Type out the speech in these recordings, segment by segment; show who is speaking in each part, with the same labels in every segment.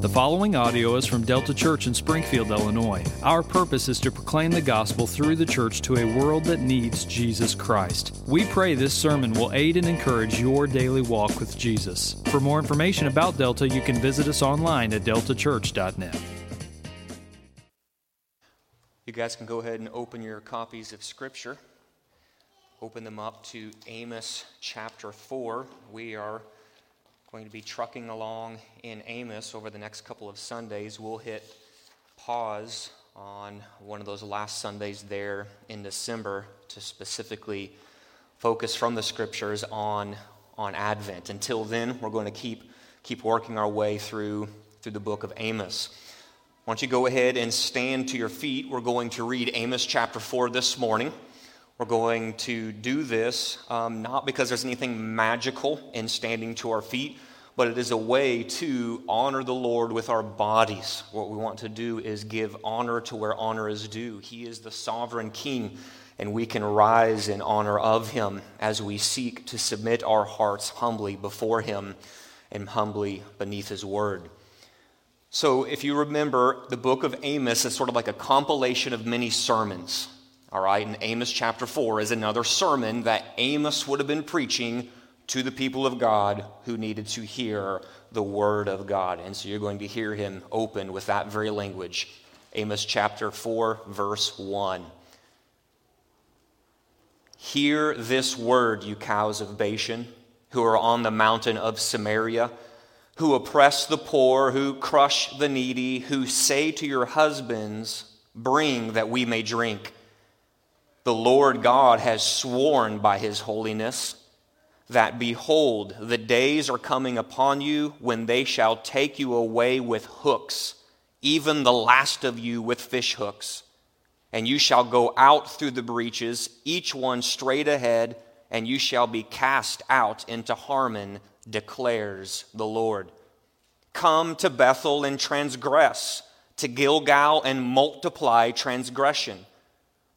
Speaker 1: The following audio is from Delta Church in Springfield, Illinois. Our purpose is to proclaim the gospel through the church to a world that needs Jesus Christ. We pray this sermon will aid and encourage your daily walk with Jesus. For more information about Delta, you can visit us online at deltachurch.net.
Speaker 2: You guys can go ahead and open your copies of Scripture. Open them up to Amos chapter 4. We are going to be trucking along in Amos over the next couple of Sundays. We'll hit pause on one of those last Sundays there in December to specifically focus from the Scriptures on, on Advent. Until then, we're going to keep, keep working our way through, through the book of Amos. Why don't you go ahead and stand to your feet? We're going to read Amos chapter 4 this morning. We're going to do this um, not because there's anything magical in standing to our feet, but it is a way to honor the Lord with our bodies. What we want to do is give honor to where honor is due. He is the sovereign king, and we can rise in honor of him as we seek to submit our hearts humbly before him and humbly beneath his word. So, if you remember, the book of Amos is sort of like a compilation of many sermons. All right, and Amos chapter 4 is another sermon that Amos would have been preaching to the people of God who needed to hear the word of God. And so you're going to hear him open with that very language. Amos chapter 4, verse 1. Hear this word, you cows of Bashan, who are on the mountain of Samaria who oppress the poor, who crush the needy, who say to your husbands, Bring that we may drink. The Lord God has sworn by his holiness that, behold, the days are coming upon you when they shall take you away with hooks, even the last of you with fish hooks. And you shall go out through the breaches, each one straight ahead, and you shall be cast out into Harmon declares the Lord. Come to Bethel and transgress, to Gilgal and multiply transgression.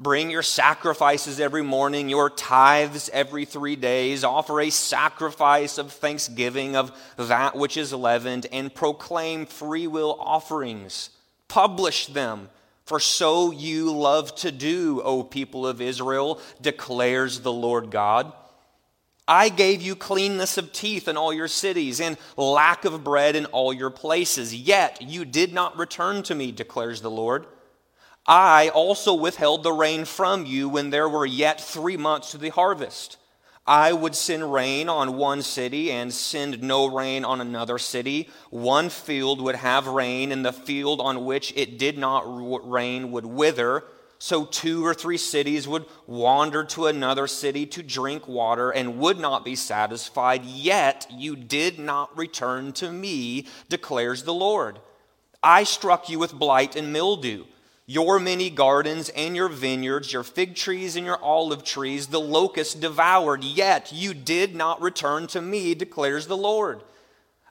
Speaker 2: Bring your sacrifices every morning, your tithes every three days. Offer a sacrifice of thanksgiving of that which is leavened, and proclaim freewill offerings. Publish them, for so you love to do, O people of Israel, declares the Lord God. I gave you cleanness of teeth in all your cities and lack of bread in all your places. Yet you did not return to me, declares the Lord. I also withheld the rain from you when there were yet three months to the harvest. I would send rain on one city and send no rain on another city. One field would have rain, and the field on which it did not rain would wither so two or three cities would wander to another city to drink water and would not be satisfied, yet you did not return to me, declares the Lord. I struck you with blight and mildew. Your many gardens and your vineyards, your fig trees and your olive trees, the locust devoured, yet you did not return to me, declares the Lord.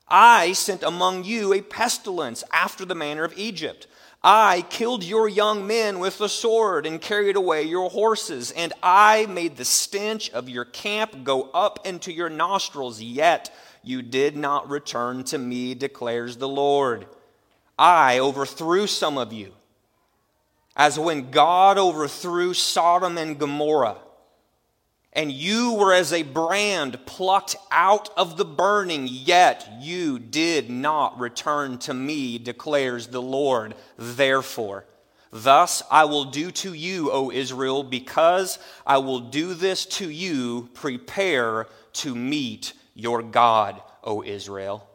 Speaker 2: I sent among you a pestilence after the manner of Egypt I killed your young men with the sword and carried away your horses, and I made the stench of your camp go up into your nostrils, yet you did not return to me, declares the Lord. I overthrew some of you, as when God overthrew Sodom and Gomorrah and you were as a brand plucked out of the burning, yet you did not return to me, declares the Lord. Therefore, thus I will do to you, O Israel, because I will do this to you, prepare to meet your God, O Israel.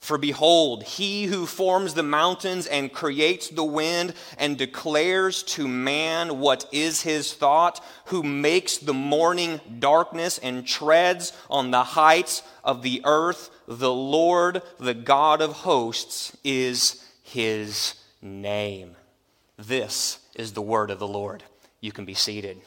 Speaker 2: For behold, he who forms the mountains and creates the wind and declares to man what is his thought, who makes the morning darkness and treads on the heights of the earth, the Lord, the God of hosts, is his name. This is the word of the Lord. You can be seated.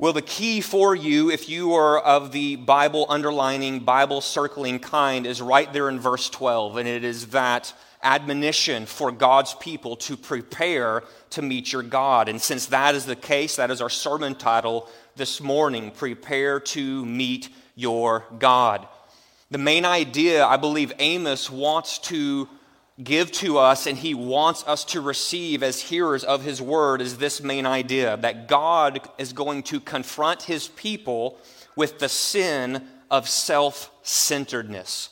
Speaker 2: Well, the key for you, if you are of the Bible underlining, Bible circling kind, is right there in verse 12. And it is that admonition for God's people to prepare to meet your God. And since that is the case, that is our sermon title this morning Prepare to Meet Your God. The main idea I believe Amos wants to give to us and he wants us to receive as hearers of his word is this main idea that God is going to confront his people with the sin of self centeredness.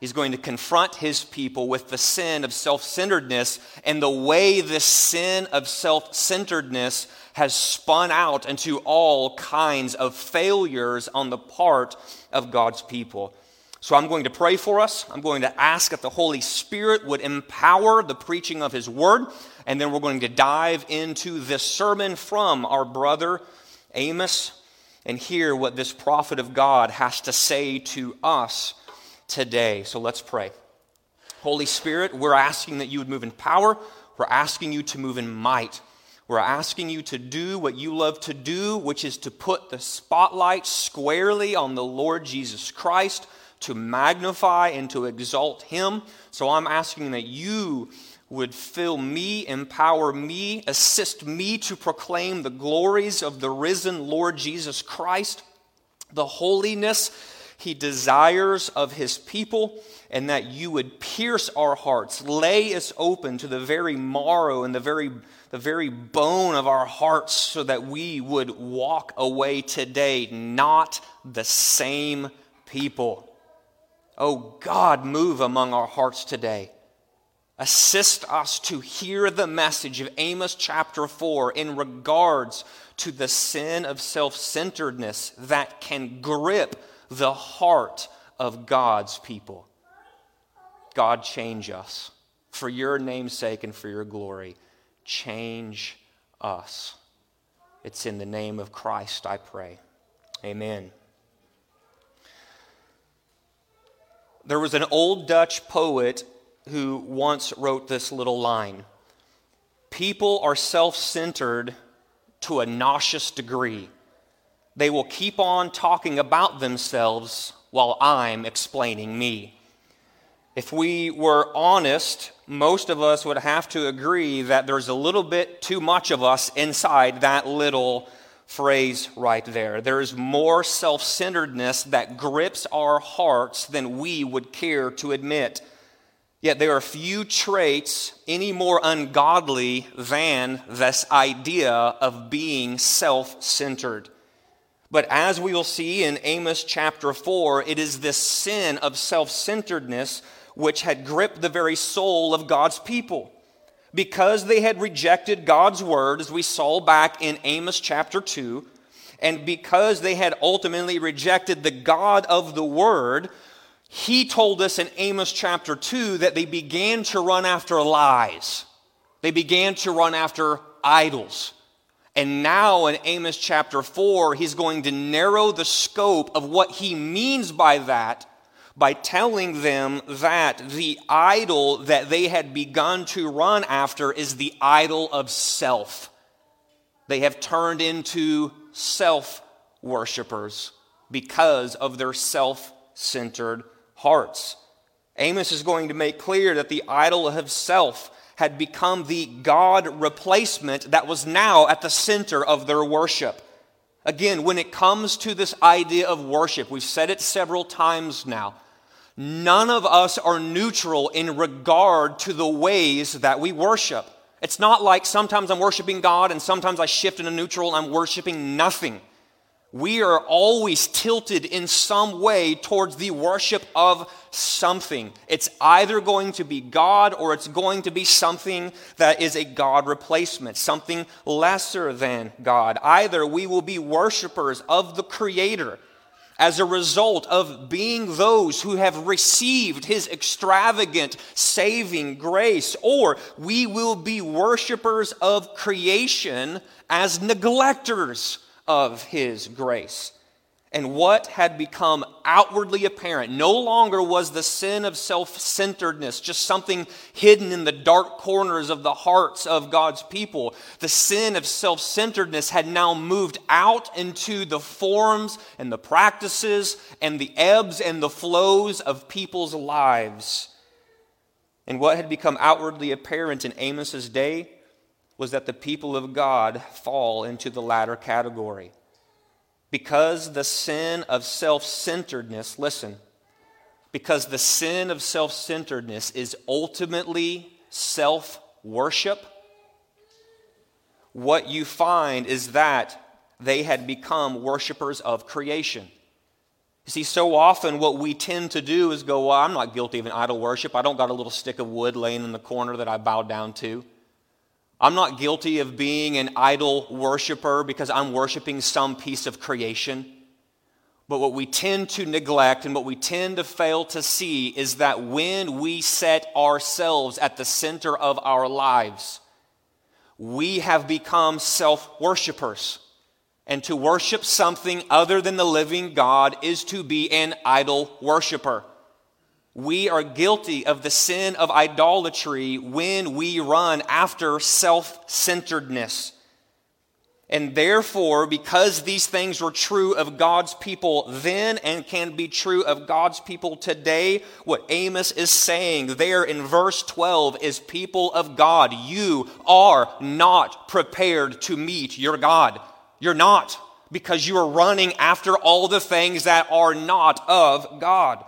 Speaker 2: He's going to confront his people with the sin of self centeredness and the way this sin of self centeredness has spun out into all kinds of failures on the part of God's people. So I'm going to pray for us. I'm going to ask that the Holy Spirit would empower the preaching of his word. And then we're going to dive into this sermon from our brother Amos and hear what this prophet of God has to say to us today. So let's pray. Holy Spirit, we're asking that you would move in power. We're asking you to move in might. We're asking you to do what you love to do, which is to put the spotlight squarely on the Lord Jesus Christ, to magnify and to exalt him. So I'm asking that you would fill me, empower me, assist me to proclaim the glories of the risen Lord Jesus Christ, the holiness he desires of his people, and that you would pierce our hearts, lay us open to the very marrow and the very, the very bone of our hearts, so that we would walk away today not the same people. Oh God, move among our hearts today. Assist us to hear the message of Amos chapter 4 in regards to the sin of self centeredness that can grip the heart of God's people. God, change us. For your name's sake and for your glory, change us. It's in the name of Christ I pray. Amen. There was an old Dutch poet who once wrote this little line People are self centered to a nauseous degree they will keep on talking about themselves while I'm explaining me. If we were honest, most of us would have to agree that there's a little bit too much of us inside that little phrase right there. There's more self centeredness that grips our hearts than we would care to admit. Yet there are few traits any more ungodly than this idea of being self centered. But as we will see in Amos chapter 4, it is this sin of self centeredness which had gripped the very soul of God's people. Because they had rejected God's word, as we saw back in Amos chapter 2, and because they had ultimately rejected the God of the word, he told us in Amos chapter 2 that they began to run after lies. They began to run after idols. And now in Amos chapter 4, he's going to narrow the scope of what he means by that by telling them that the idol that they had begun to run after is the idol of self. They have turned into self worshippers because of their self centered hearts. Amos is going to make clear that the idol of self had become the God replacement that was now at the center of their worship. Again, when it comes to this idea of worship, we've said it several times now. None of us are neutral in regard to the ways that we worship. It's not like sometimes I'm worshiping God and sometimes I shift into neutral and I'm worshiping nothing we are always tilted in some way towards the worship of something. It's either going to be God or it's going to be something that is a God replacement, something lesser than God. Either we will be worshipers of the Creator as a result of being those who have received his extravagant saving grace, or we will be worshipers of creation as neglectors of his grace. And what had become outwardly apparent no longer was the sin of self centeredness, just something hidden in the dark corners of the hearts of God's people. The sin of self centeredness had now moved out into the forms and the practices and the ebbs and the flows of people's lives. And what had become outwardly apparent in Amos's day was that the people of God fall into the latter category. Because the sin of self centeredness, listen, because the sin of self centeredness is ultimately self worship, what you find is that they had become worshipers of creation. You see, so often what we tend to do is go, Well, I'm not guilty of an idol worship. I don't got a little stick of wood laying in the corner that I bow down to. I'm not guilty of being an idol worshiper because I'm worshiping some piece of creation. But what we tend to neglect and what we tend to fail to see is that when we set ourselves at the center of our lives, we have become self worshippers. And to worship something other than the living God is to be an idol worshiper. We are guilty of the sin of idolatry when we run after self centeredness. And therefore, because these things were true of God's people then and can be true of God's people today, what Amos is saying there in verse 12 is people of God, you are not prepared to meet your God. You're not, because you are running after all the things that are not of God.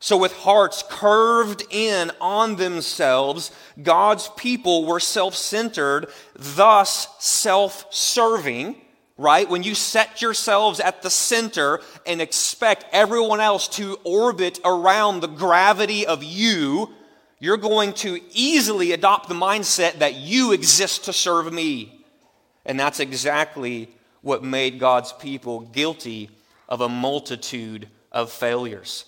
Speaker 2: So, with hearts curved in on themselves, God's people were self centered, thus self serving, right? When you set yourselves at the center and expect everyone else to orbit around the gravity of you, you're going to easily adopt the mindset that you exist to serve me. And that's exactly what made God's people guilty of a multitude of failures.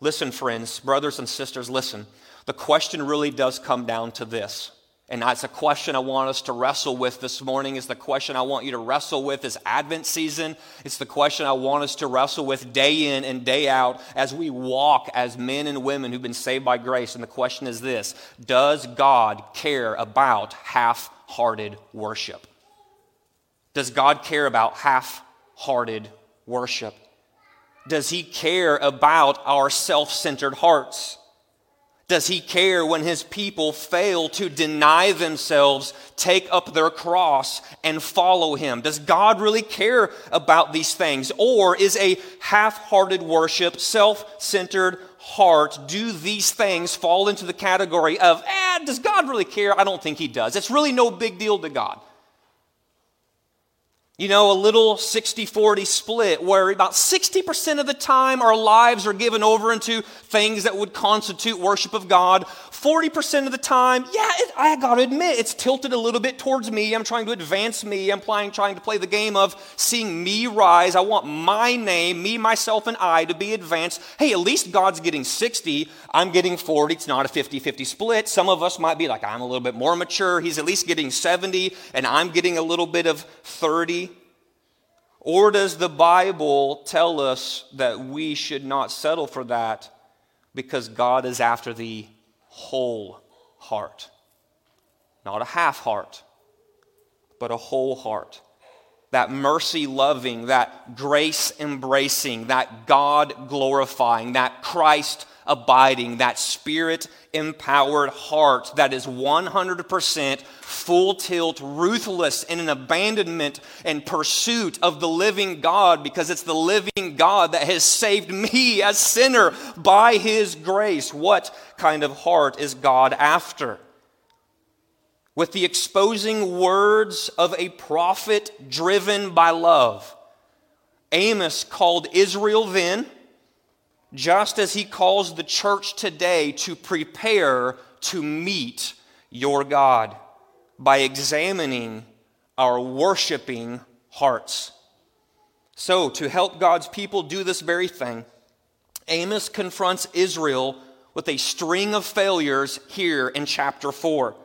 Speaker 2: Listen, friends, brothers and sisters, listen. The question really does come down to this. And that's a question I want us to wrestle with this morning. Is the question I want you to wrestle with this Advent season. It's the question I want us to wrestle with day in and day out as we walk as men and women who've been saved by grace. And the question is this Does God care about half hearted worship? Does God care about half hearted worship? Does he care about our self centered hearts? Does he care when his people fail to deny themselves, take up their cross, and follow him? Does God really care about these things? Or is a half hearted worship, self centered heart, do these things fall into the category of, eh, does God really care? I don't think he does. It's really no big deal to God you know, a little 60 40 split where about 60% of the time our lives are given over into things that would constitute worship of God. 40% of the time, yeah, it, I got to admit, it's tilted a little bit towards me. I'm trying to advance me. I'm playing, trying to play the game of seeing me rise. I want my name, me, myself, and I to be advanced. Hey, at least God's getting 60. I'm getting 40. It's not a 50 50 split. Some of us might be like, I'm a little bit more mature. He's at least getting 70, and I'm getting a little bit of 30. Or does the Bible tell us that we should not settle for that because God is after the whole heart? Not a half heart, but a whole heart. That mercy loving, that grace embracing, that God glorifying, that Christ abiding, that spirit empowered heart that is 100% full tilt, ruthless in an abandonment and pursuit of the living God because it's the living God that has saved me as sinner by his grace. What kind of heart is God after? With the exposing words of a prophet driven by love, Amos called Israel then just as he calls the church today to prepare to meet your God by examining our worshiping hearts. So, to help God's people do this very thing, Amos confronts Israel with a string of failures here in chapter 4.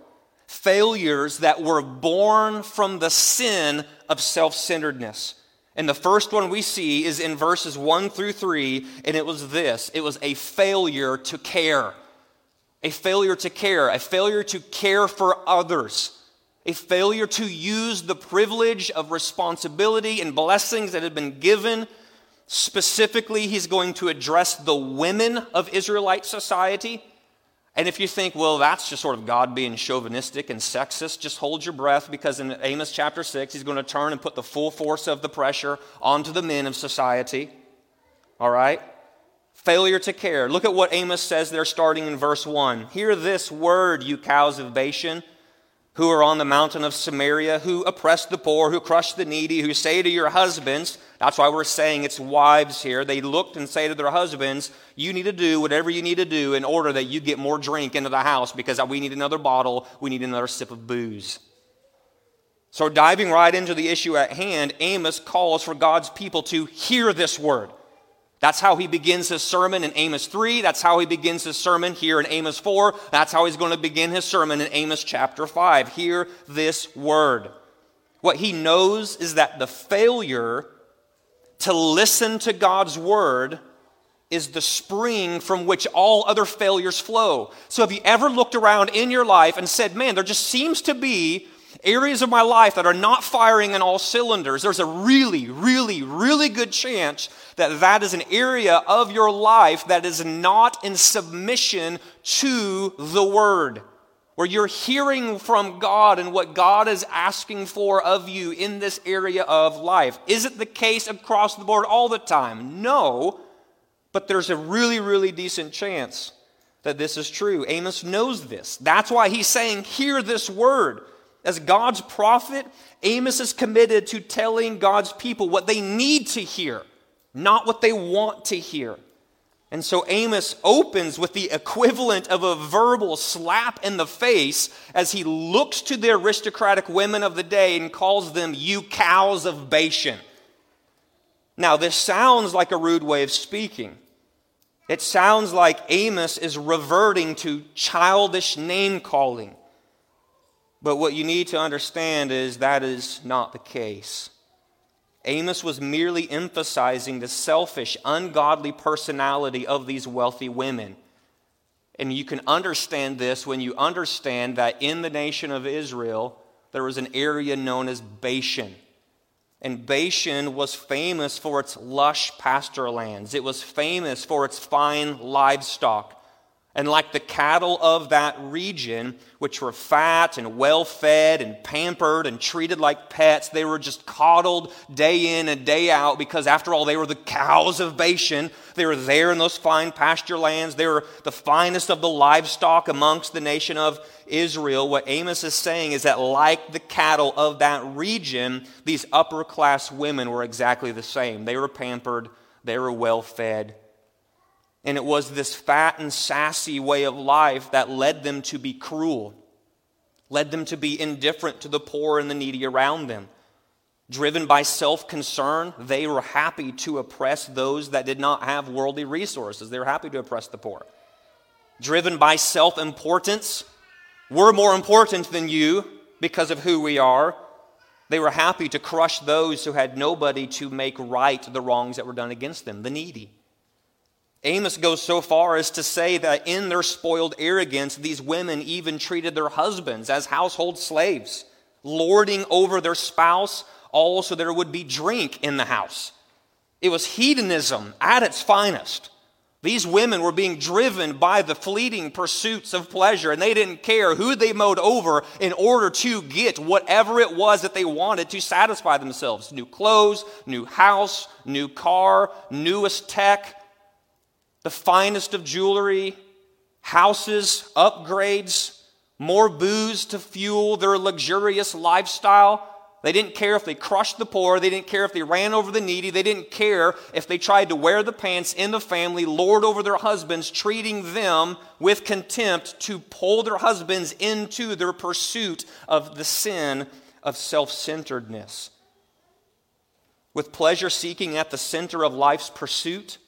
Speaker 2: Failures that were born from the sin of self centeredness. And the first one we see is in verses 1 through 3, and it was this it was a failure to care. A failure to care, a failure to care for others, a failure to use the privilege of responsibility and blessings that had been given. Specifically, he's going to address the women of Israelite society. And if you think, well, that's just sort of God being chauvinistic and sexist, just hold your breath because in Amos chapter 6, he's going to turn and put the full force of the pressure onto the men of society. All right? Failure to care. Look at what Amos says there starting in verse 1. Hear this word, you cows of Bashan who are on the mountain of Samaria, who oppress the poor, who crush the needy, who say to your husbands, that's why we're saying it's wives here. They looked and say to their husbands, You need to do whatever you need to do in order that you get more drink into the house because we need another bottle, we need another sip of booze. So, diving right into the issue at hand, Amos calls for God's people to hear this word. That's how he begins his sermon in Amos 3. That's how he begins his sermon here in Amos 4. That's how he's going to begin his sermon in Amos chapter 5. Hear this word. What he knows is that the failure to listen to God's word is the spring from which all other failures flow. So, have you ever looked around in your life and said, Man, there just seems to be areas of my life that are not firing in all cylinders, there's a really, really, really good chance that that is an area of your life that is not in submission to the Word. Where you're hearing from God and what God is asking for of you in this area of life. Is it the case across the board all the time? No, but there's a really, really decent chance that this is true. Amos knows this. That's why he's saying, Hear this word. As God's prophet, Amos is committed to telling God's people what they need to hear, not what they want to hear. And so Amos opens with the equivalent of a verbal slap in the face as he looks to the aristocratic women of the day and calls them, You cows of Bashan. Now, this sounds like a rude way of speaking. It sounds like Amos is reverting to childish name calling. But what you need to understand is that is not the case. Amos was merely emphasizing the selfish, ungodly personality of these wealthy women. And you can understand this when you understand that in the nation of Israel, there was an area known as Bashan. And Bashan was famous for its lush pasture lands, it was famous for its fine livestock. And like the cattle of that region, which were fat and well fed and pampered and treated like pets, they were just coddled day in and day out because, after all, they were the cows of Bashan. They were there in those fine pasture lands. They were the finest of the livestock amongst the nation of Israel. What Amos is saying is that, like the cattle of that region, these upper class women were exactly the same. They were pampered, they were well fed, and it was this fat and sassy way of life that led them to be cruel, led them to be indifferent to the poor and the needy around them. Driven by self concern, they were happy to oppress those that did not have worldly resources. They were happy to oppress the poor. Driven by self importance, we're more important than you because of who we are. They were happy to crush those who had nobody to make right the wrongs that were done against them, the needy. Amos goes so far as to say that in their spoiled arrogance, these women even treated their husbands as household slaves, lording over their spouse, all so there would be drink in the house. It was hedonism at its finest. These women were being driven by the fleeting pursuits of pleasure, and they didn't care who they mowed over in order to get whatever it was that they wanted to satisfy themselves new clothes, new house, new car, newest tech the finest of jewelry, houses, upgrades, more booze to fuel their luxurious lifestyle. They didn't care if they crushed the poor. They didn't care if they ran over the needy. They didn't care if they tried to wear the pants in the family, lord over their husbands, treating them with contempt to pull their husbands into their pursuit of the sin of self centeredness. With pleasure seeking at the center of life's pursuit,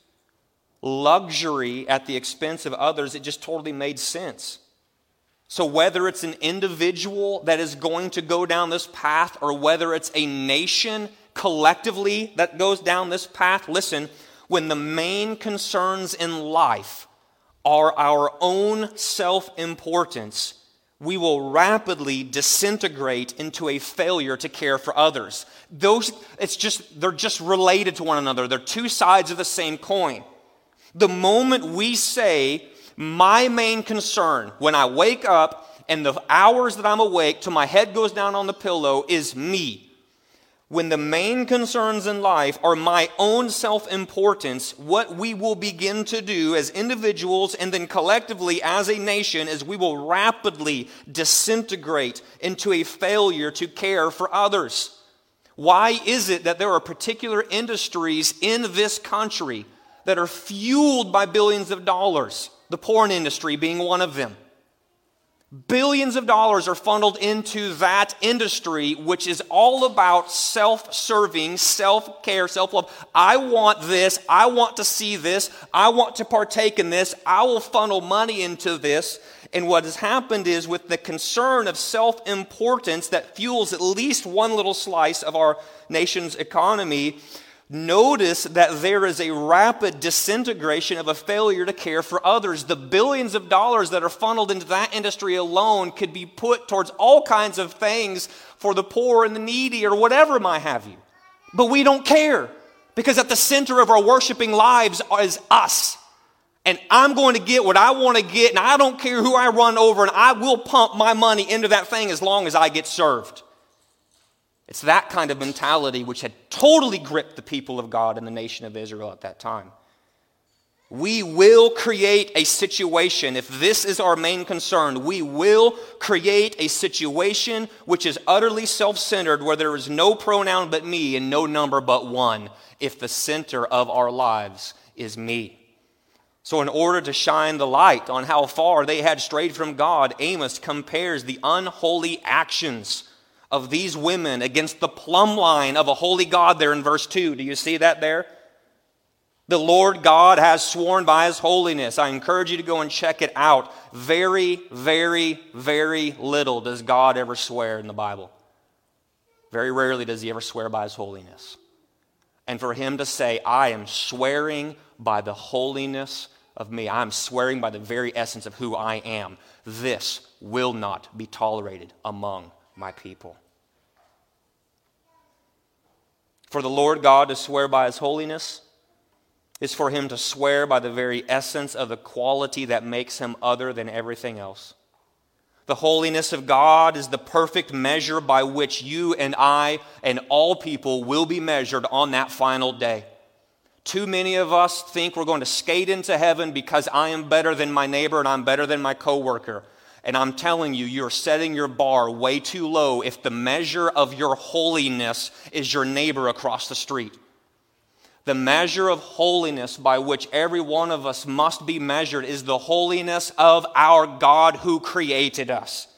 Speaker 2: luxury at the expense of others, it just totally made sense. So, whether it's an individual that is going to go down this path or whether it's a nation collectively that goes down this path, listen, when the main concerns in life are our own self importance, we will rapidly disintegrate into a failure to care for others. Those, it's just, they're just related to one another. They're two sides of the same coin. The moment we say, my main concern when I wake up and the hours that I'm awake till my head goes down on the pillow is me. when the main concerns in life are my own self importance, what we will begin to do as individuals and then collectively as a nation is we will rapidly disintegrate into a failure to care for others. Why is it that there are particular industries in this country that are fueled by billions of dollars? The porn industry being one of them. Billions of dollars are funneled into that industry, which is all about self serving, self care, self love. I want this. I want to see this. I want to partake in this. I will funnel money into this. And what has happened is, with the concern of self importance that fuels at least one little slice of our nation's economy, Notice that there is a rapid disintegration of a failure to care for others. The billions of dollars that are funneled into that industry alone could be put towards all kinds of things for the poor and the needy or whatever might have you. But we don't care because at the center of our worshiping lives is us. And I'm going to get what I want to get, and I don't care who I run over, and I will pump my money into that thing as long as I get served. It's that kind of mentality which had totally gripped the people of God and the nation of Israel at that time. We will create a situation, if this is our main concern, we will create a situation which is utterly self centered, where there is no pronoun but me and no number but one, if the center of our lives is me. So, in order to shine the light on how far they had strayed from God, Amos compares the unholy actions of these women against the plumb line of a holy God there in verse 2. Do you see that there? The Lord God has sworn by his holiness. I encourage you to go and check it out. Very, very, very little does God ever swear in the Bible. Very rarely does he ever swear by his holiness. And for him to say, I am swearing by the holiness of me, I am swearing by the very essence of who I am, this will not be tolerated among my people. For the Lord God to swear by his holiness is for him to swear by the very essence of the quality that makes him other than everything else. The holiness of God is the perfect measure by which you and I and all people will be measured on that final day. Too many of us think we're going to skate into heaven because I am better than my neighbor and I'm better than my coworker. And I'm telling you, you're setting your bar way too low if the measure of your holiness is your neighbor across the street. The measure of holiness by which every one of us must be measured is the holiness of our God who created us.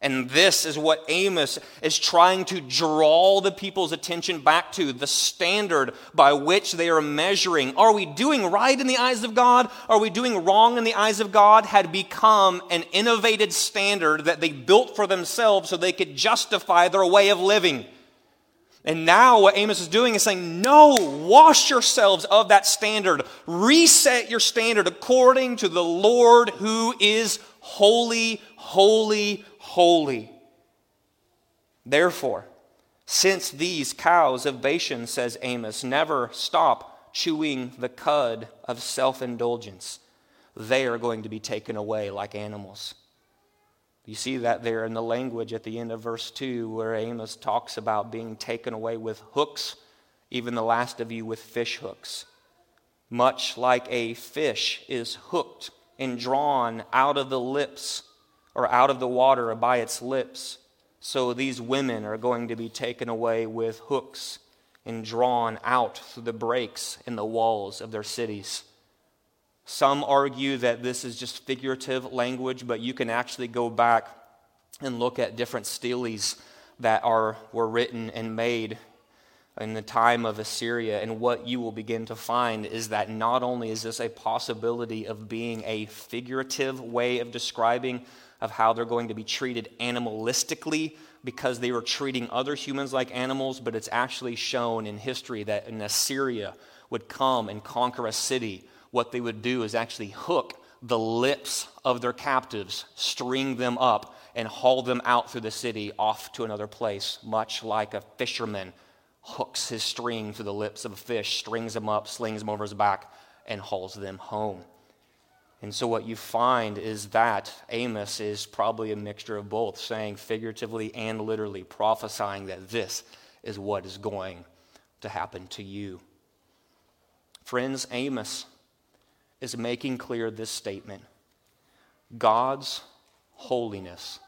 Speaker 2: And this is what Amos is trying to draw the people's attention back to the standard by which they are measuring. Are we doing right in the eyes of God? Are we doing wrong in the eyes of God? Had become an innovated standard that they built for themselves so they could justify their way of living. And now, what Amos is doing is saying, No, wash yourselves of that standard. Reset your standard according to the Lord who is holy, holy, holy. Therefore, since these cows of Bashan, says Amos, never stop chewing the cud of self indulgence, they are going to be taken away like animals. You see that there in the language at the end of verse 2, where Amos talks about being taken away with hooks, even the last of you with fish hooks. Much like a fish is hooked and drawn out of the lips or out of the water by its lips. So these women are going to be taken away with hooks and drawn out through the breaks in the walls of their cities. Some argue that this is just figurative language, but you can actually go back and look at different steles that are, were written and made in the time of Assyria. And what you will begin to find is that not only is this a possibility of being a figurative way of describing of how they're going to be treated animalistically because they were treating other humans like animals, but it's actually shown in history that in Assyria would come and conquer a city, what they would do is actually hook the lips of their captives, string them up, and haul them out through the city off to another place, much like a fisherman hooks his string through the lips of a fish, strings them up, slings them over his back, and hauls them home. And so, what you find is that Amos is probably a mixture of both, saying figuratively and literally, prophesying that this is what is going to happen to you. Friends, Amos is making clear this statement God's holiness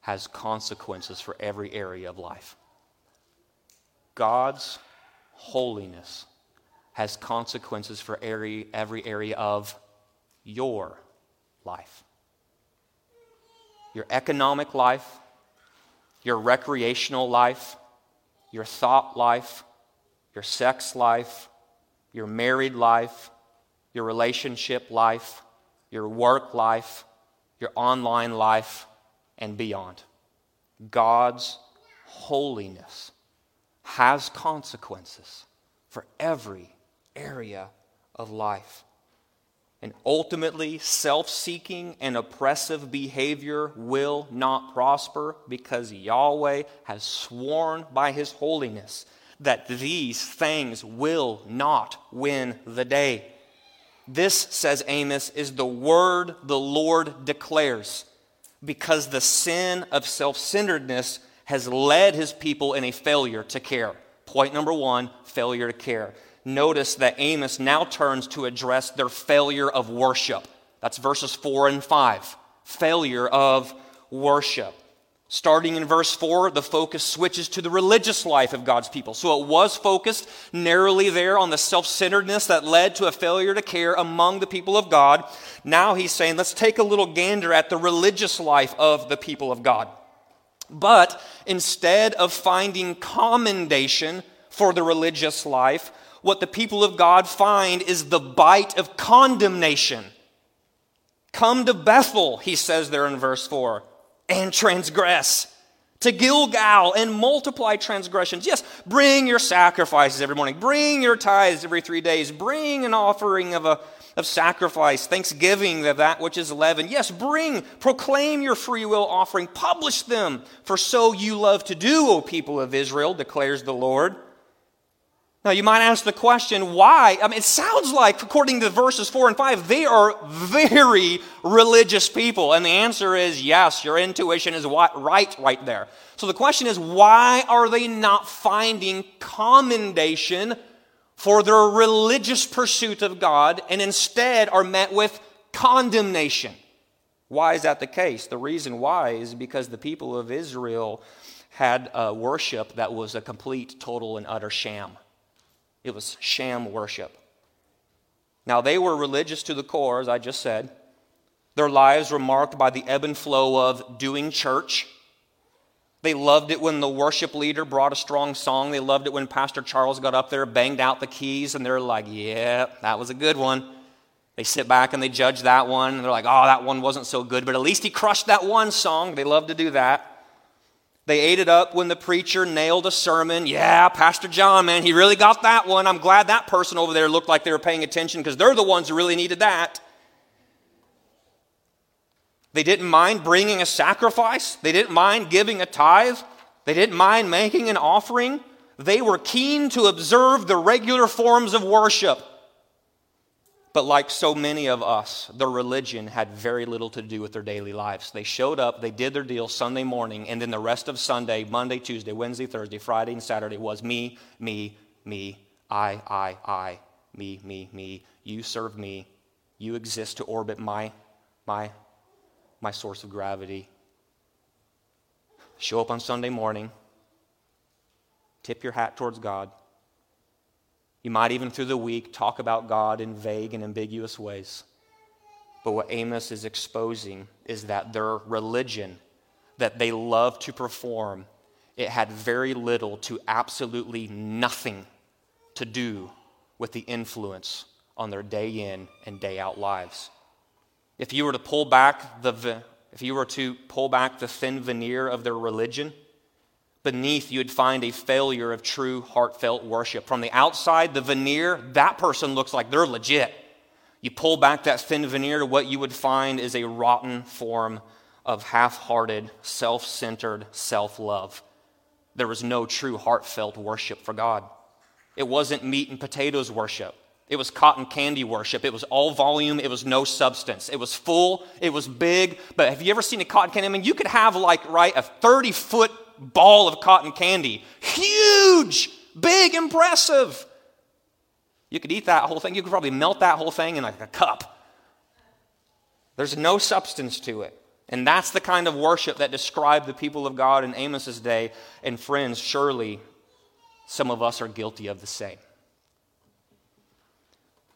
Speaker 2: has consequences for every area of life. God's holiness has consequences for every, every area of your life. Your economic life, your recreational life, your thought life, your sex life, your married life, your relationship life, your work life, your online life, and beyond. God's holiness has consequences for every area of life. And ultimately, self seeking and oppressive behavior will not prosper because Yahweh has sworn by his holiness that these things will not win the day. This, says Amos, is the word the Lord declares because the sin of self centeredness has led his people in a failure to care. Point number one failure to care notice that Amos now turns to address their failure of worship. That's verses 4 and 5. Failure of worship. Starting in verse 4, the focus switches to the religious life of God's people. So it was focused narrowly there on the self centeredness that led to a failure to care among the people of God. Now he's saying, let's take a little gander at the religious life of the people of God. But instead of finding commendation for the religious life, what the people of God find is the bite of condemnation. Come to Bethel, he says there in verse 4, and transgress. To Gilgal and multiply transgressions. Yes, bring your sacrifices every morning. Bring your tithes every three days. Bring an offering of a of sacrifice, thanksgiving of that which is leavened. Yes, bring, proclaim your free will offering, publish them, for so you love to do, O people of Israel, declares the Lord. Now, you might ask the question, why? I mean, it sounds like, according to verses 4 and 5, they are very religious people. And the answer is yes, your intuition is right right there. So the question is, why are they not finding commendation for their religious pursuit of God and instead are met with condemnation? Why is that the case? The reason why is because the people of Israel had a worship that was a complete, total, and utter sham. It was sham worship. Now, they were religious to the core, as I just said. Their lives were marked by the ebb and flow of doing church. They loved it when the worship leader brought a strong song. They loved it when Pastor Charles got up there, banged out the keys, and they're like, yeah, that was a good one. They sit back and they judge that one, and they're like, oh, that one wasn't so good, but at least he crushed that one song. They love to do that. They ate it up when the preacher nailed a sermon. Yeah, Pastor John, man, he really got that one. I'm glad that person over there looked like they were paying attention because they're the ones who really needed that. They didn't mind bringing a sacrifice, they didn't mind giving a tithe, they didn't mind making an offering. They were keen to observe the regular forms of worship. But like so many of us, their religion had very little to do with their daily lives. They showed up, they did their deal Sunday morning, and then the rest of Sunday, Monday, Tuesday, Wednesday, Thursday, Friday, and Saturday was me, me, me, I, I, I, me, me, me. You serve me. You exist to orbit my, my, my source of gravity. Show up on Sunday morning, tip your hat towards God you might even through the week talk about God in vague and ambiguous ways. But what Amos is exposing is that their religion that they love to perform, it had very little to absolutely nothing to do with the influence on their day in and day out lives. If you were to pull back the if you were to pull back the thin veneer of their religion, beneath, you'd find a failure of true heartfelt worship. From the outside, the veneer, that person looks like they're legit. You pull back that thin veneer what you would find is a rotten form of half hearted, self centered self love. There was no true heartfelt worship for God. It wasn't meat and potatoes worship. It was cotton candy worship. It was all volume. It was no substance. It was full. It was big. But have you ever seen a cotton candy? I mean, you could have like, right, a 30 foot ball of cotton candy. Huge, big, impressive. You could eat that whole thing. You could probably melt that whole thing in like a cup. There's no substance to it. And that's the kind of worship that described the people of God in Amos's day. And friends, surely some of us are guilty of the same.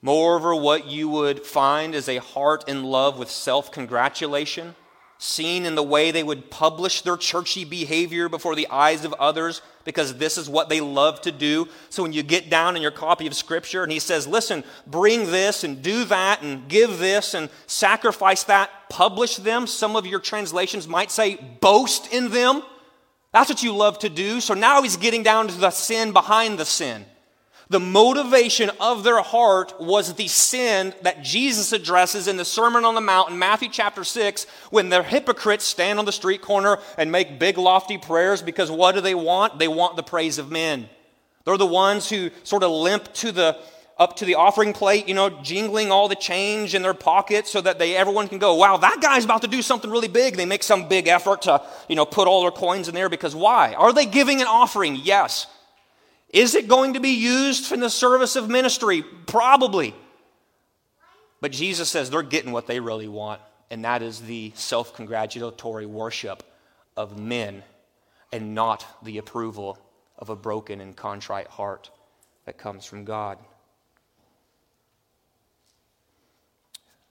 Speaker 2: Moreover, what you would find is a heart in love with self congratulation, seen in the way they would publish their churchy behavior before the eyes of others, because this is what they love to do. So when you get down in your copy of Scripture and he says, listen, bring this and do that and give this and sacrifice that, publish them. Some of your translations might say, boast in them. That's what you love to do. So now he's getting down to the sin behind the sin. The motivation of their heart was the sin that Jesus addresses in the Sermon on the Mount in Matthew chapter 6 when the hypocrites stand on the street corner and make big, lofty prayers because what do they want? They want the praise of men. They're the ones who sort of limp to the up to the offering plate, you know, jingling all the change in their pockets so that they everyone can go, wow, that guy's about to do something really big. They make some big effort to, you know, put all their coins in there because why? Are they giving an offering? Yes. Is it going to be used in the service of ministry? Probably. But Jesus says they're getting what they really want, and that is the self congratulatory worship of men and not the approval of a broken and contrite heart that comes from God.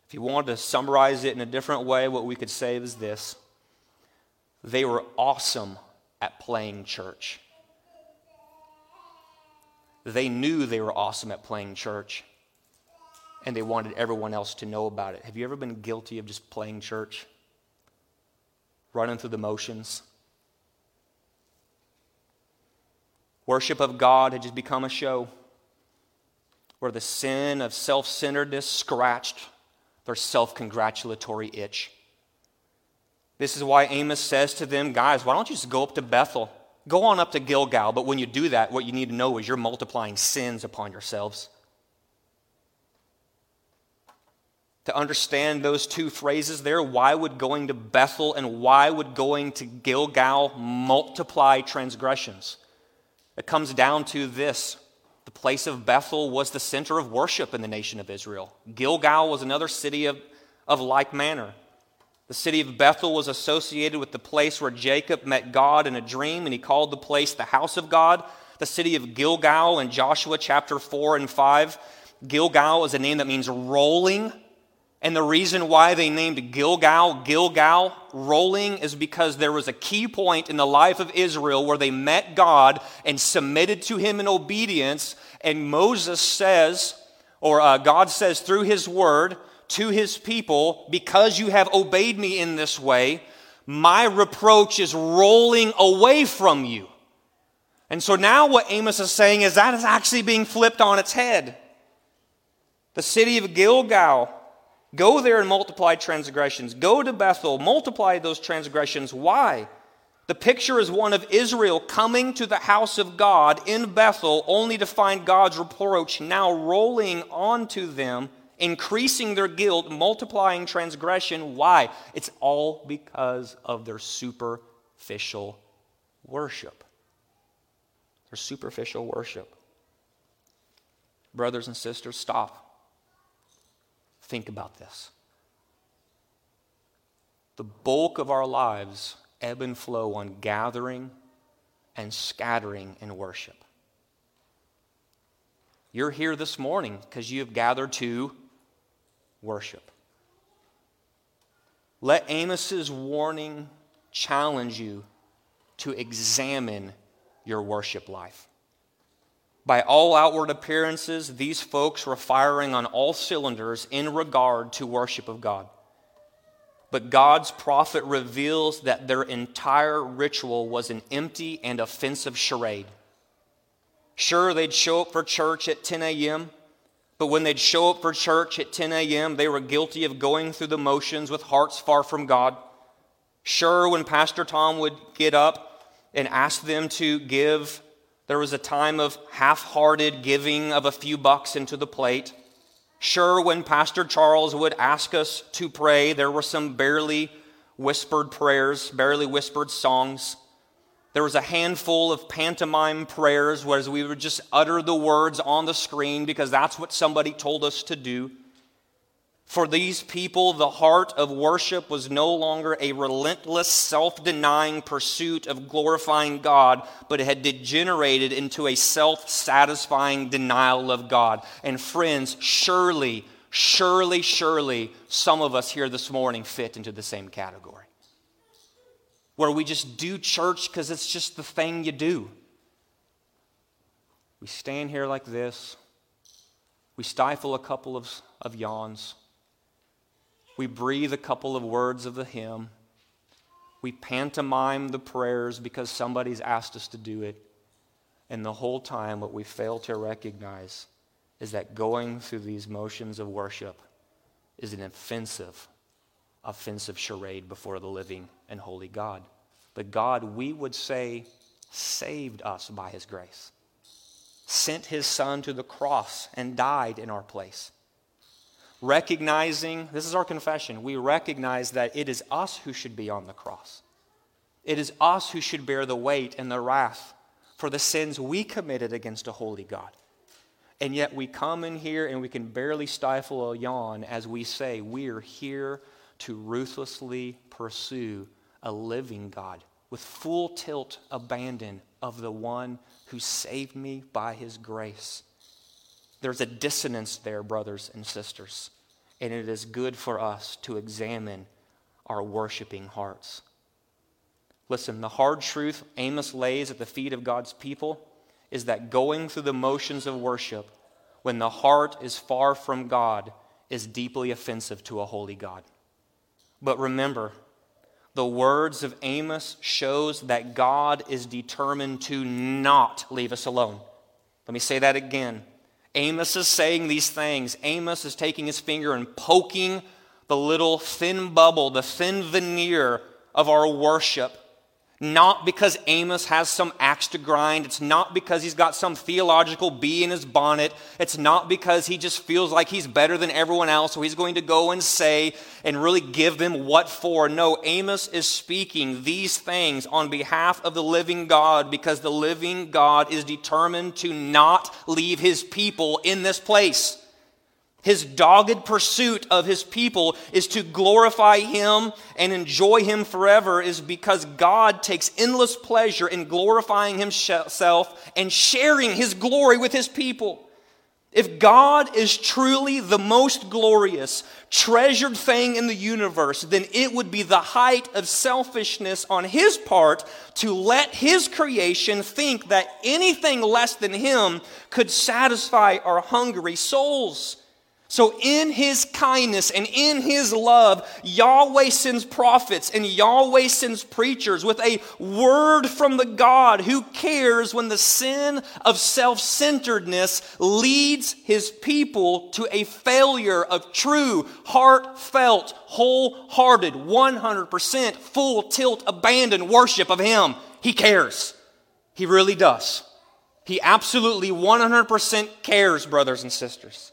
Speaker 2: If you wanted to summarize it in a different way, what we could say is this they were awesome at playing church. They knew they were awesome at playing church, and they wanted everyone else to know about it. Have you ever been guilty of just playing church? Running through the motions? Worship of God had just become a show where the sin of self centeredness scratched their self congratulatory itch. This is why Amos says to them, guys, why don't you just go up to Bethel? Go on up to Gilgal, but when you do that, what you need to know is you're multiplying sins upon yourselves. To understand those two phrases there, why would going to Bethel and why would going to Gilgal multiply transgressions? It comes down to this. The place of Bethel was the center of worship in the nation of Israel. Gilgal was another city of, of like manner. The city of Bethel was associated with the place where Jacob met God in a dream, and he called the place the house of God. The city of Gilgal in Joshua chapter 4 and 5. Gilgal is a name that means rolling. And the reason why they named Gilgal Gilgal, rolling, is because there was a key point in the life of Israel where they met God and submitted to him in obedience. And Moses says, or uh, God says through his word, to his people, Because you have obeyed me in this way, my reproach is rolling away from you. And so now what Amos is saying is that is actually being flipped on its head. The city of Gilgal, go there and multiply transgressions. Go to Bethel, multiply those transgressions. Why? The picture is one of Israel coming to the house of God in Bethel only to find God's reproach now rolling onto them increasing their guilt, multiplying transgression. Why? It's all because of their superficial worship. Their superficial worship. Brothers and sisters, stop. Think about this. The bulk of our lives ebb and flow on gathering and scattering in worship. You're here this morning because you have gathered to worship. Let Amos's warning challenge you to examine your worship life. By all outward appearances, these folks were firing on all cylinders in regard to worship of God. But God's prophet reveals that their entire ritual was an empty and offensive charade. Sure, they'd show up for church at 10 a.m., but when they'd show up for church at 10 a.m., they were guilty of going through the motions with hearts far from God. Sure, when Pastor Tom would get up and ask them to give, there was a time of half hearted giving of a few bucks into the plate. Sure, when Pastor Charles would ask us to pray, there were some barely whispered prayers, barely whispered songs. There was a handful of pantomime prayers where we would just utter the words on the screen because that's what somebody told us to do. For these people, the heart of worship was no longer a relentless, self denying pursuit of glorifying God, but it had degenerated into a self satisfying denial of God. And friends, surely, surely, surely, some of us here this morning fit into the same category. Where we just do church because it's just the thing you do. We stand here like this, we stifle a couple of, of yawns. We breathe a couple of words of the hymn. We pantomime the prayers because somebody's asked us to do it. And the whole time, what we fail to recognize is that going through these motions of worship is an offensive, offensive charade before the living and holy God. The God we would say saved us by his grace, sent his son to the cross and died in our place recognizing, this is our confession, we recognize that it is us who should be on the cross. It is us who should bear the weight and the wrath for the sins we committed against a holy God. And yet we come in here and we can barely stifle a yawn as we say, We are here to ruthlessly pursue a living God with full tilt abandon of the one who saved me by his grace. There's a dissonance there, brothers and sisters, and it is good for us to examine our worshiping hearts. Listen, the hard truth Amos lays at the feet of God's people is that going through the motions of worship when the heart is far from God is deeply offensive to a holy God. But remember, the words of Amos shows that God is determined to not leave us alone. Let me say that again. Amos is saying these things. Amos is taking his finger and poking the little thin bubble, the thin veneer of our worship not because Amos has some axe to grind. It's not because he's got some theological bee in his bonnet. It's not because he just feels like he's better than everyone else, so he's going to go and say and really give them what for. No, Amos is speaking these things on behalf of the living God because the living God is determined to not leave his people in this place. His dogged pursuit of his people is to glorify him and enjoy him forever, is because God takes endless pleasure in glorifying himself and sharing his glory with his people. If God is truly the most glorious, treasured thing in the universe, then it would be the height of selfishness on his part to let his creation think that anything less than him could satisfy our hungry souls. So, in his kindness and in his love, Yahweh sends prophets and Yahweh sends preachers with a word from the God who cares when the sin of self centeredness leads his people to a failure of true, heartfelt, wholehearted, 100% full tilt, abandoned worship of him. He cares. He really does. He absolutely 100% cares, brothers and sisters.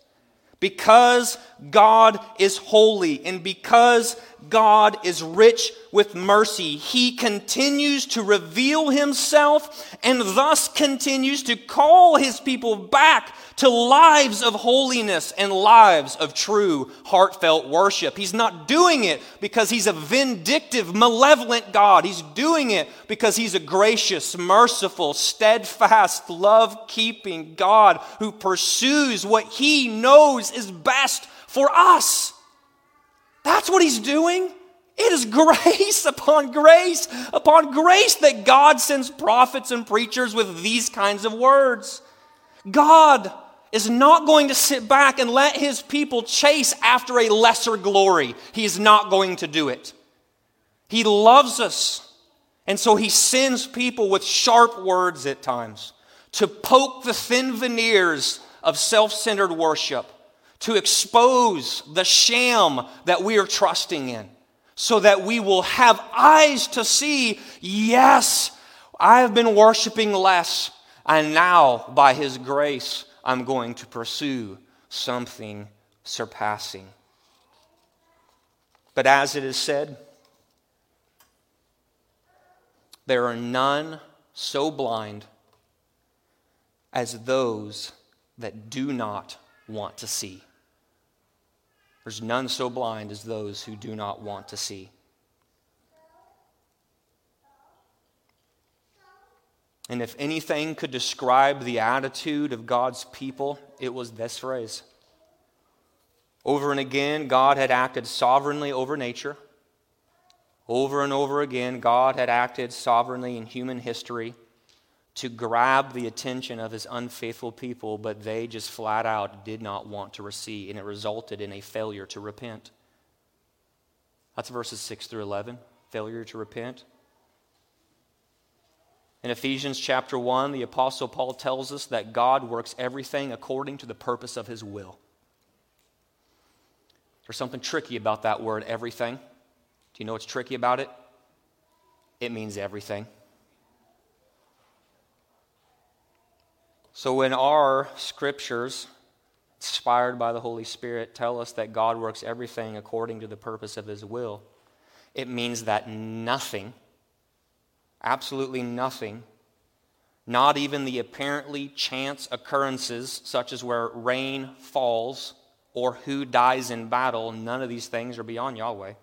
Speaker 2: Because God is holy and because God is rich with mercy, He continues to reveal Himself and thus continues to call His people back to lives of holiness and lives of true, heartfelt worship. He's not doing it because He's a vindictive, malevolent God. He's doing it because He's a gracious, merciful, steadfast, love keeping God who pursues what He knows is best for us. That's what He's doing. It is grace upon grace upon grace that God sends prophets and preachers with these kinds of words. God is not going to sit back and let his people chase after a lesser glory. He is not going to do it. He loves us. And so he sends people with sharp words at times to poke the thin veneers of self centered worship, to expose the sham that we are trusting in, so that we will have eyes to see yes, I have been worshiping less, and now by his grace, I'm going to pursue something surpassing. But as it is said, There are none so blind as those that do not want to see. There's none so blind as those who do not want to see. And if anything could describe the attitude of God's people, it was this phrase. Over and again, God had acted sovereignly over nature. Over and over again, God had acted sovereignly in human history to grab the attention of his unfaithful people, but they just flat out did not want to receive, and it resulted in a failure to repent. That's verses 6 through 11 failure to repent. In Ephesians chapter 1, the Apostle Paul tells us that God works everything according to the purpose of his will. There's something tricky about that word, everything. Do you know what's tricky about it? It means everything. So when our scriptures, inspired by the Holy Spirit, tell us that God works everything according to the purpose of his will, it means that nothing absolutely nothing, not even the apparently chance occurrences, such as where rain falls or who dies in battle, none of these things are beyond Yahweh.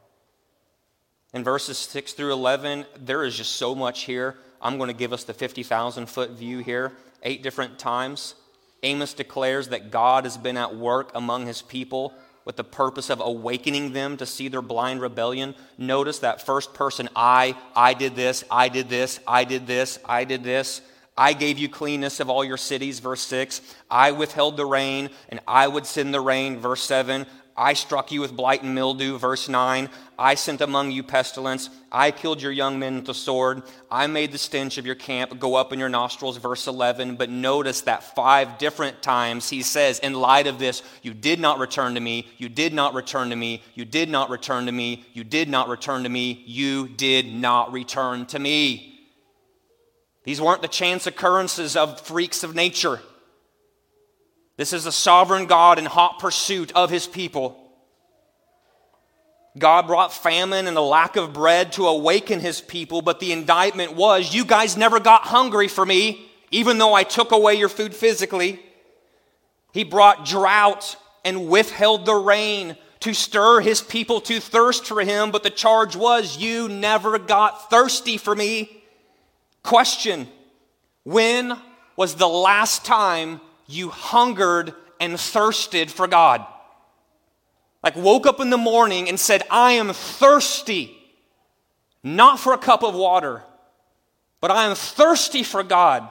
Speaker 2: In verses 6 through 11, there is just so much here. I'm going to give us the 50,000 foot view here, eight different times. Amos declares that God has been at work among his people with the purpose of awakening them to see their blind rebellion. Notice that first person I, I did this, I did this, I did this, I did this. I gave you cleanness of all your cities, verse 6. I withheld the rain, and I would send the rain, verse 7. I struck you with blight and mildew, verse 9. I sent among you pestilence. I killed your young men with the sword. I made the stench of your camp go up in your nostrils, verse 11. But notice that five different times he says, in light of this, you did not return to me. You did not return to me. You did not return to me. You did not return to me. You did not return to me. These weren't the chance occurrences of freaks of nature. This is a sovereign God in hot pursuit of his people. God brought famine and a lack of bread to awaken his people, but the indictment was you guys never got hungry for me, even though I took away your food physically. He brought drought and withheld the rain to stir his people to thirst for him, but the charge was you never got thirsty for me. Question When was the last time you hungered and thirsted for God? Like, woke up in the morning and said, I am thirsty, not for a cup of water, but I am thirsty for God.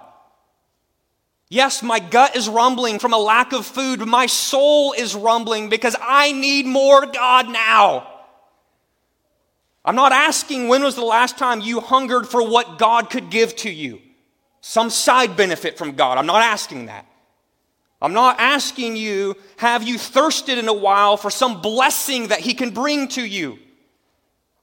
Speaker 2: Yes, my gut is rumbling from a lack of food, my soul is rumbling because I need more God now. I'm not asking when was the last time you hungered for what God could give to you, some side benefit from God. I'm not asking that. I'm not asking you, have you thirsted in a while for some blessing that He can bring to you?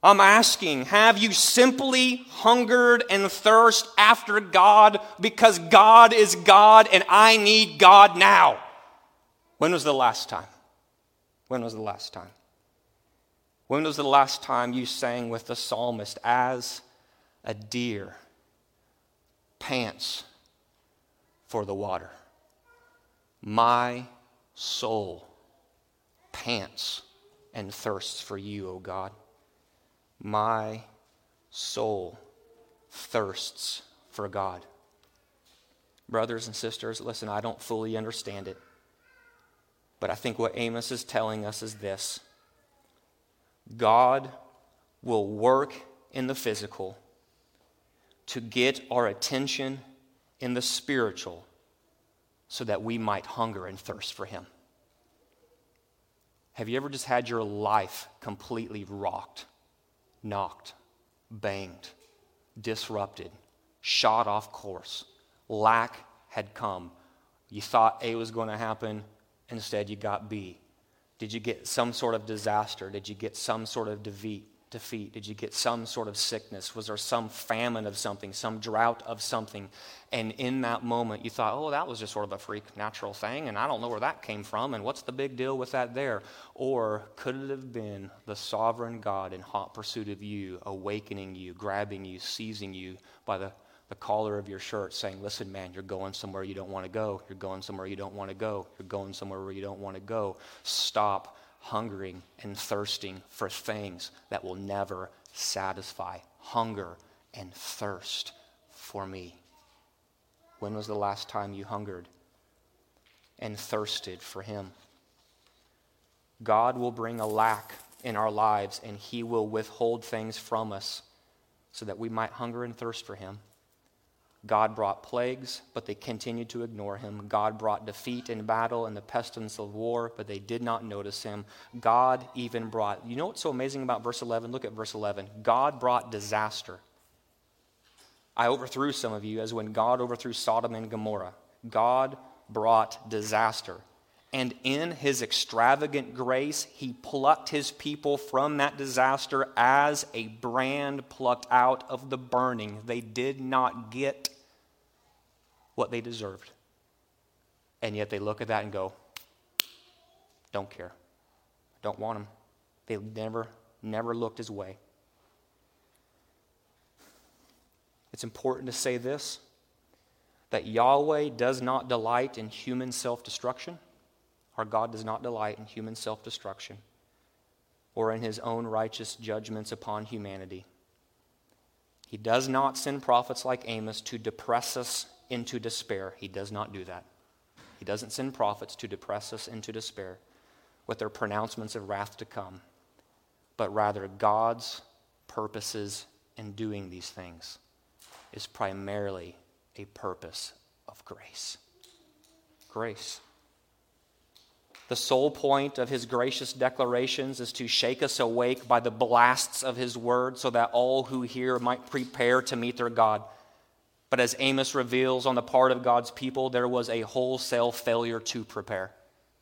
Speaker 2: I'm asking, have you simply hungered and thirst after God because God is God and I need God now? When was the last time? When was the last time? When was the last time you sang with the psalmist, as a deer pants for the water? My soul pants and thirsts for you, O God. My soul thirsts for God. Brothers and sisters, listen, I don't fully understand it. But I think what Amos is telling us is this God will work in the physical to get our attention in the spiritual so that we might hunger and thirst for Him. Have you ever just had your life completely rocked, knocked, banged, disrupted, shot off course? Lack had come. You thought A was going to happen, instead, you got B. Did you get some sort of disaster? Did you get some sort of defeat? Defeat? Did you get some sort of sickness? Was there some famine of something, some drought of something? And in that moment, you thought, oh, that was just sort of a freak natural thing, and I don't know where that came from, and what's the big deal with that there? Or could it have been the sovereign God in hot pursuit of you, awakening you, grabbing you, seizing you by the the collar of your shirt saying, Listen, man, you're going somewhere you don't want to go. You're going somewhere you don't want to go. You're going somewhere where you don't want to go. Stop hungering and thirsting for things that will never satisfy. Hunger and thirst for me. When was the last time you hungered and thirsted for Him? God will bring a lack in our lives and He will withhold things from us so that we might hunger and thirst for Him. God brought plagues, but they continued to ignore him. God brought defeat in battle and the pestilence of war, but they did not notice him. God even brought, you know what's so amazing about verse 11? Look at verse 11. God brought disaster. I overthrew some of you as when God overthrew Sodom and Gomorrah. God brought disaster. And in his extravagant grace, he plucked his people from that disaster as a brand plucked out of the burning. They did not get what they deserved. And yet they look at that and go, don't care. Don't want him. They never, never looked his way. It's important to say this that Yahweh does not delight in human self destruction. Our God does not delight in human self destruction or in his own righteous judgments upon humanity. He does not send prophets like Amos to depress us into despair. He does not do that. He doesn't send prophets to depress us into despair with their pronouncements of wrath to come, but rather God's purposes in doing these things is primarily a purpose of grace. Grace. The sole point of his gracious declarations is to shake us awake by the blasts of his word so that all who hear might prepare to meet their God. But as Amos reveals on the part of God's people, there was a wholesale failure to prepare.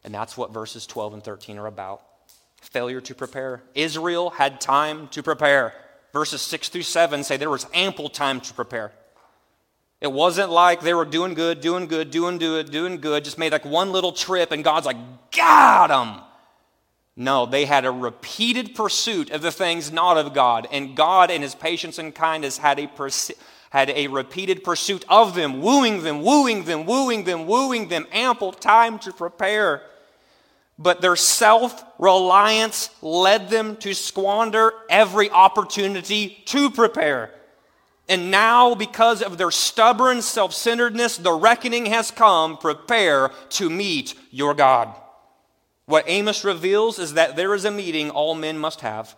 Speaker 2: And that's what verses 12 and 13 are about. Failure to prepare. Israel had time to prepare. Verses 6 through 7 say there was ample time to prepare. It wasn't like they were doing good, doing good, doing good, doing good, just made like one little trip and God's like, got them. No, they had a repeated pursuit of the things not of God. And God, in his patience and kindness, had a, pers- had a repeated pursuit of them, wooing them, wooing them, wooing them, wooing them, ample time to prepare. But their self reliance led them to squander every opportunity to prepare. And now, because of their stubborn self centeredness, the reckoning has come. Prepare to meet your God. What Amos reveals is that there is a meeting all men must have.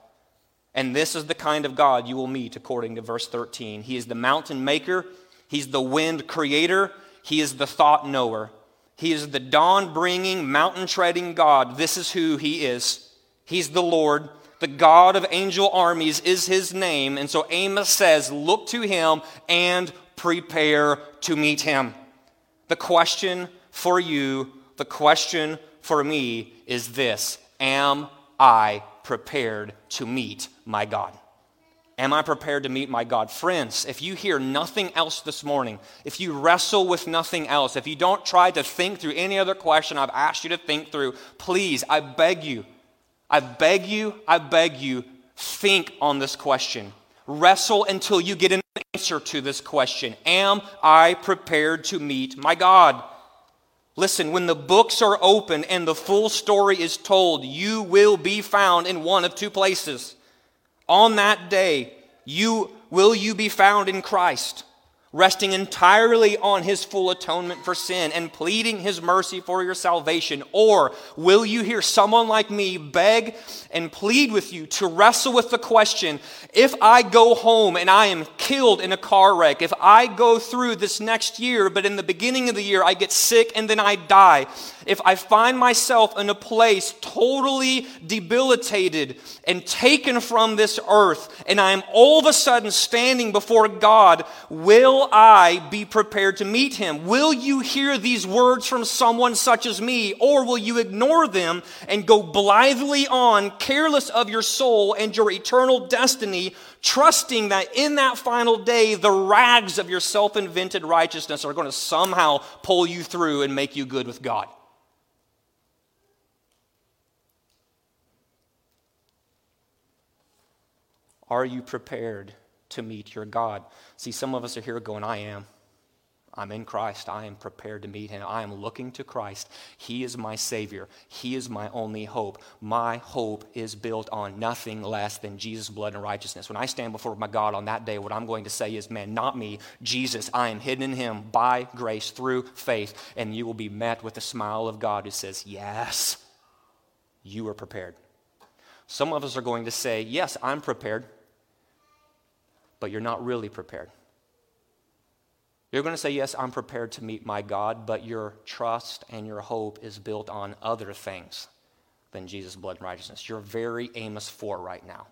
Speaker 2: And this is the kind of God you will meet, according to verse 13. He is the mountain maker, He's the wind creator, He is the thought knower. He is the dawn bringing, mountain treading God. This is who He is. He's the Lord. The God of angel armies is his name. And so Amos says, Look to him and prepare to meet him. The question for you, the question for me is this Am I prepared to meet my God? Am I prepared to meet my God? Friends, if you hear nothing else this morning, if you wrestle with nothing else, if you don't try to think through any other question I've asked you to think through, please, I beg you, I beg you, I beg you, think on this question. Wrestle until you get an answer to this question Am I prepared to meet my God? Listen, when the books are open and the full story is told, you will be found in one of two places. On that day, you will you be found in Christ resting entirely on his full atonement for sin and pleading his mercy for your salvation? Or will you hear someone like me beg and plead with you to wrestle with the question if I go home and I am killed in a car wreck, if I go through this next year, but in the beginning of the year I get sick and then I die, if I find myself in a place totally debilitated and taken from this earth, and I am all of a sudden standing before God, will I be prepared to meet Him? Will you hear these words from someone such as me, or will you ignore them and go blithely on, careless of your soul and your eternal destiny, trusting that in that final day, the rags of your self invented righteousness are going to somehow pull you through and make you good with God. Are you prepared to meet your God? See, some of us are here going, I am. I'm in Christ. I am prepared to meet him. I am looking to Christ. He is my Savior. He is my only hope. My hope is built on nothing less than Jesus' blood and righteousness. When I stand before my God on that day, what I'm going to say is, Man, not me, Jesus. I am hidden in him by grace through faith. And you will be met with the smile of God who says, Yes, you are prepared. Some of us are going to say, Yes, I'm prepared, but you're not really prepared. You're going to say, Yes, I'm prepared to meet my God, but your trust and your hope is built on other things than Jesus' blood and righteousness. You're very Amos 4 right now.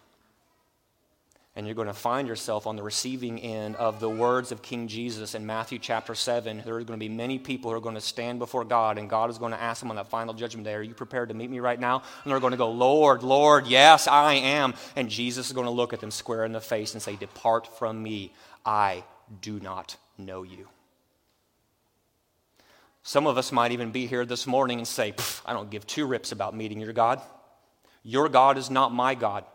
Speaker 2: And you're going to find yourself on the receiving end of the words of King Jesus in Matthew chapter 7. There are going to be many people who are going to stand before God, and God is going to ask them on that final judgment day, Are you prepared to meet me right now? And they're going to go, Lord, Lord, yes, I am. And Jesus is going to look at them square in the face and say, Depart from me. I do not know you. Some of us might even be here this morning and say, I don't give two rips about meeting your God. Your God is not my God.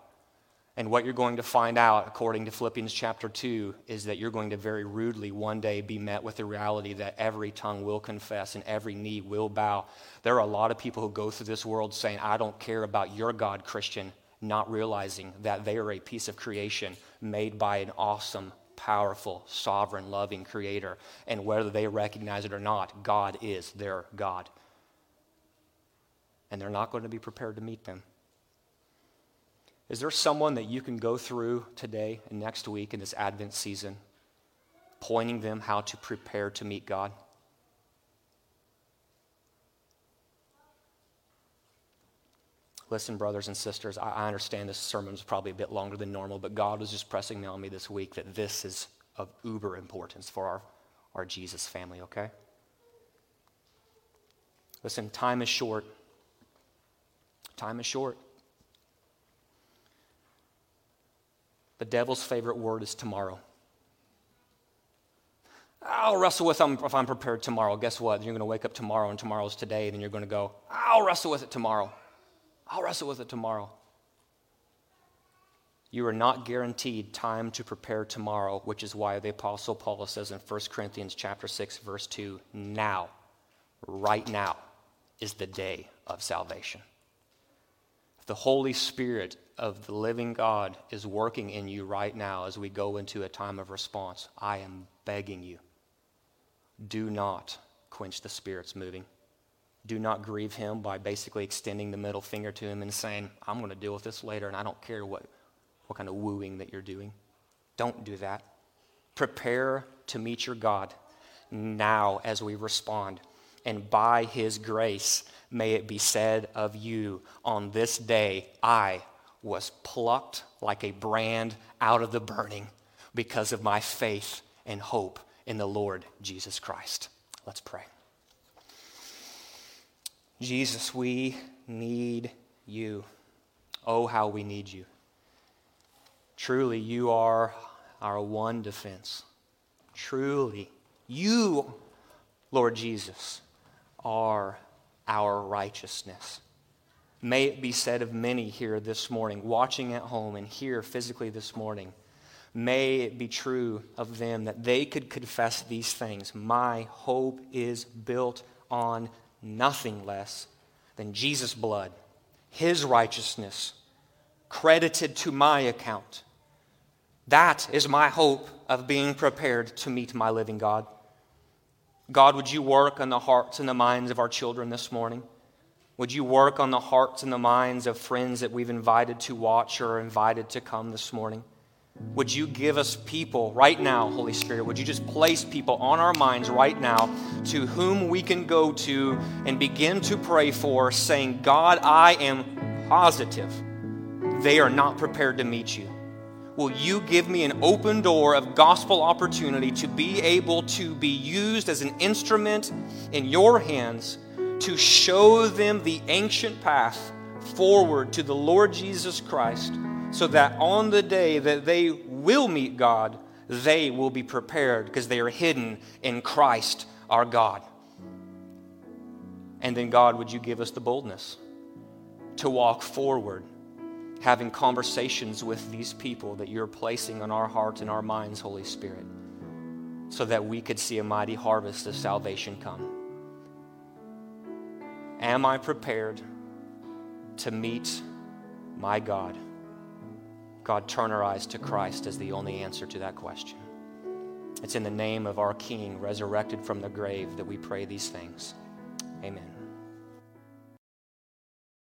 Speaker 2: And what you're going to find out, according to Philippians chapter 2, is that you're going to very rudely one day be met with the reality that every tongue will confess and every knee will bow. There are a lot of people who go through this world saying, I don't care about your God, Christian, not realizing that they are a piece of creation made by an awesome, powerful, sovereign, loving creator. And whether they recognize it or not, God is their God. And they're not going to be prepared to meet them. Is there someone that you can go through today and next week in this Advent season, pointing them how to prepare to meet God? Listen, brothers and sisters, I, understand this sermon was probably a bit longer than normal, but God was just pressing me on me this week that this is of uber importance for our, our Jesus family, okay? Listen, time is short. Time is short. The devil's favorite word is tomorrow. I'll wrestle with them if I'm prepared tomorrow. Guess what? You're going to wake up tomorrow and tomorrow's today, and then you're going to go, I'll wrestle with it tomorrow. I'll wrestle with it tomorrow. You are not guaranteed time to prepare tomorrow, which is why the apostle Paul says in 1 Corinthians chapter 6 verse 2, now, right now is the day of salvation. The Holy Spirit of the living God is working in you right now as we go into a time of response. I am begging you, do not quench the Spirit's moving do not grieve him by basically extending the middle finger to him and saying, I'm going to deal with this later and I don't care what, what kind of wooing that you're doing. Don't do that. Prepare to meet your God now as we respond. And by his grace, may it be said of you on this day, I was plucked like a brand out of the burning because of my faith and hope in the Lord Jesus Christ. Let's pray. Jesus, we need you. Oh, how we need you. Truly, you are our one defense. Truly, you, Lord Jesus, are our righteousness. May it be said of many here this morning, watching at home and here physically this morning, may it be true of them that they could confess these things. My hope is built on nothing less than Jesus' blood, his righteousness, credited to my account. That is my hope of being prepared to meet my living God. God, would you work on the hearts and the minds of our children this morning? Would you work on the hearts and the minds of friends that we've invited to watch or invited to come this morning? Would you give us people right now, Holy Spirit? Would you just place people on our minds right now to whom we can go to and begin to pray for, saying, God, I am positive they are not prepared to meet you? Will you give me an open door of gospel opportunity to be able to be used as an instrument in your hands to show them the ancient path forward to the Lord Jesus Christ? so that on the day that they will meet God, they will be prepared because they are hidden in Christ our God. And then, God, would you give us the boldness to walk forward, having conversations with these people that you're placing on our hearts and our minds, Holy Spirit, so that we could see a mighty harvest of salvation come? Am I prepared to meet my God? God, turn our eyes to Christ as the only answer to that question. It's in the name of our King, resurrected from the grave, that we pray these things. Amen.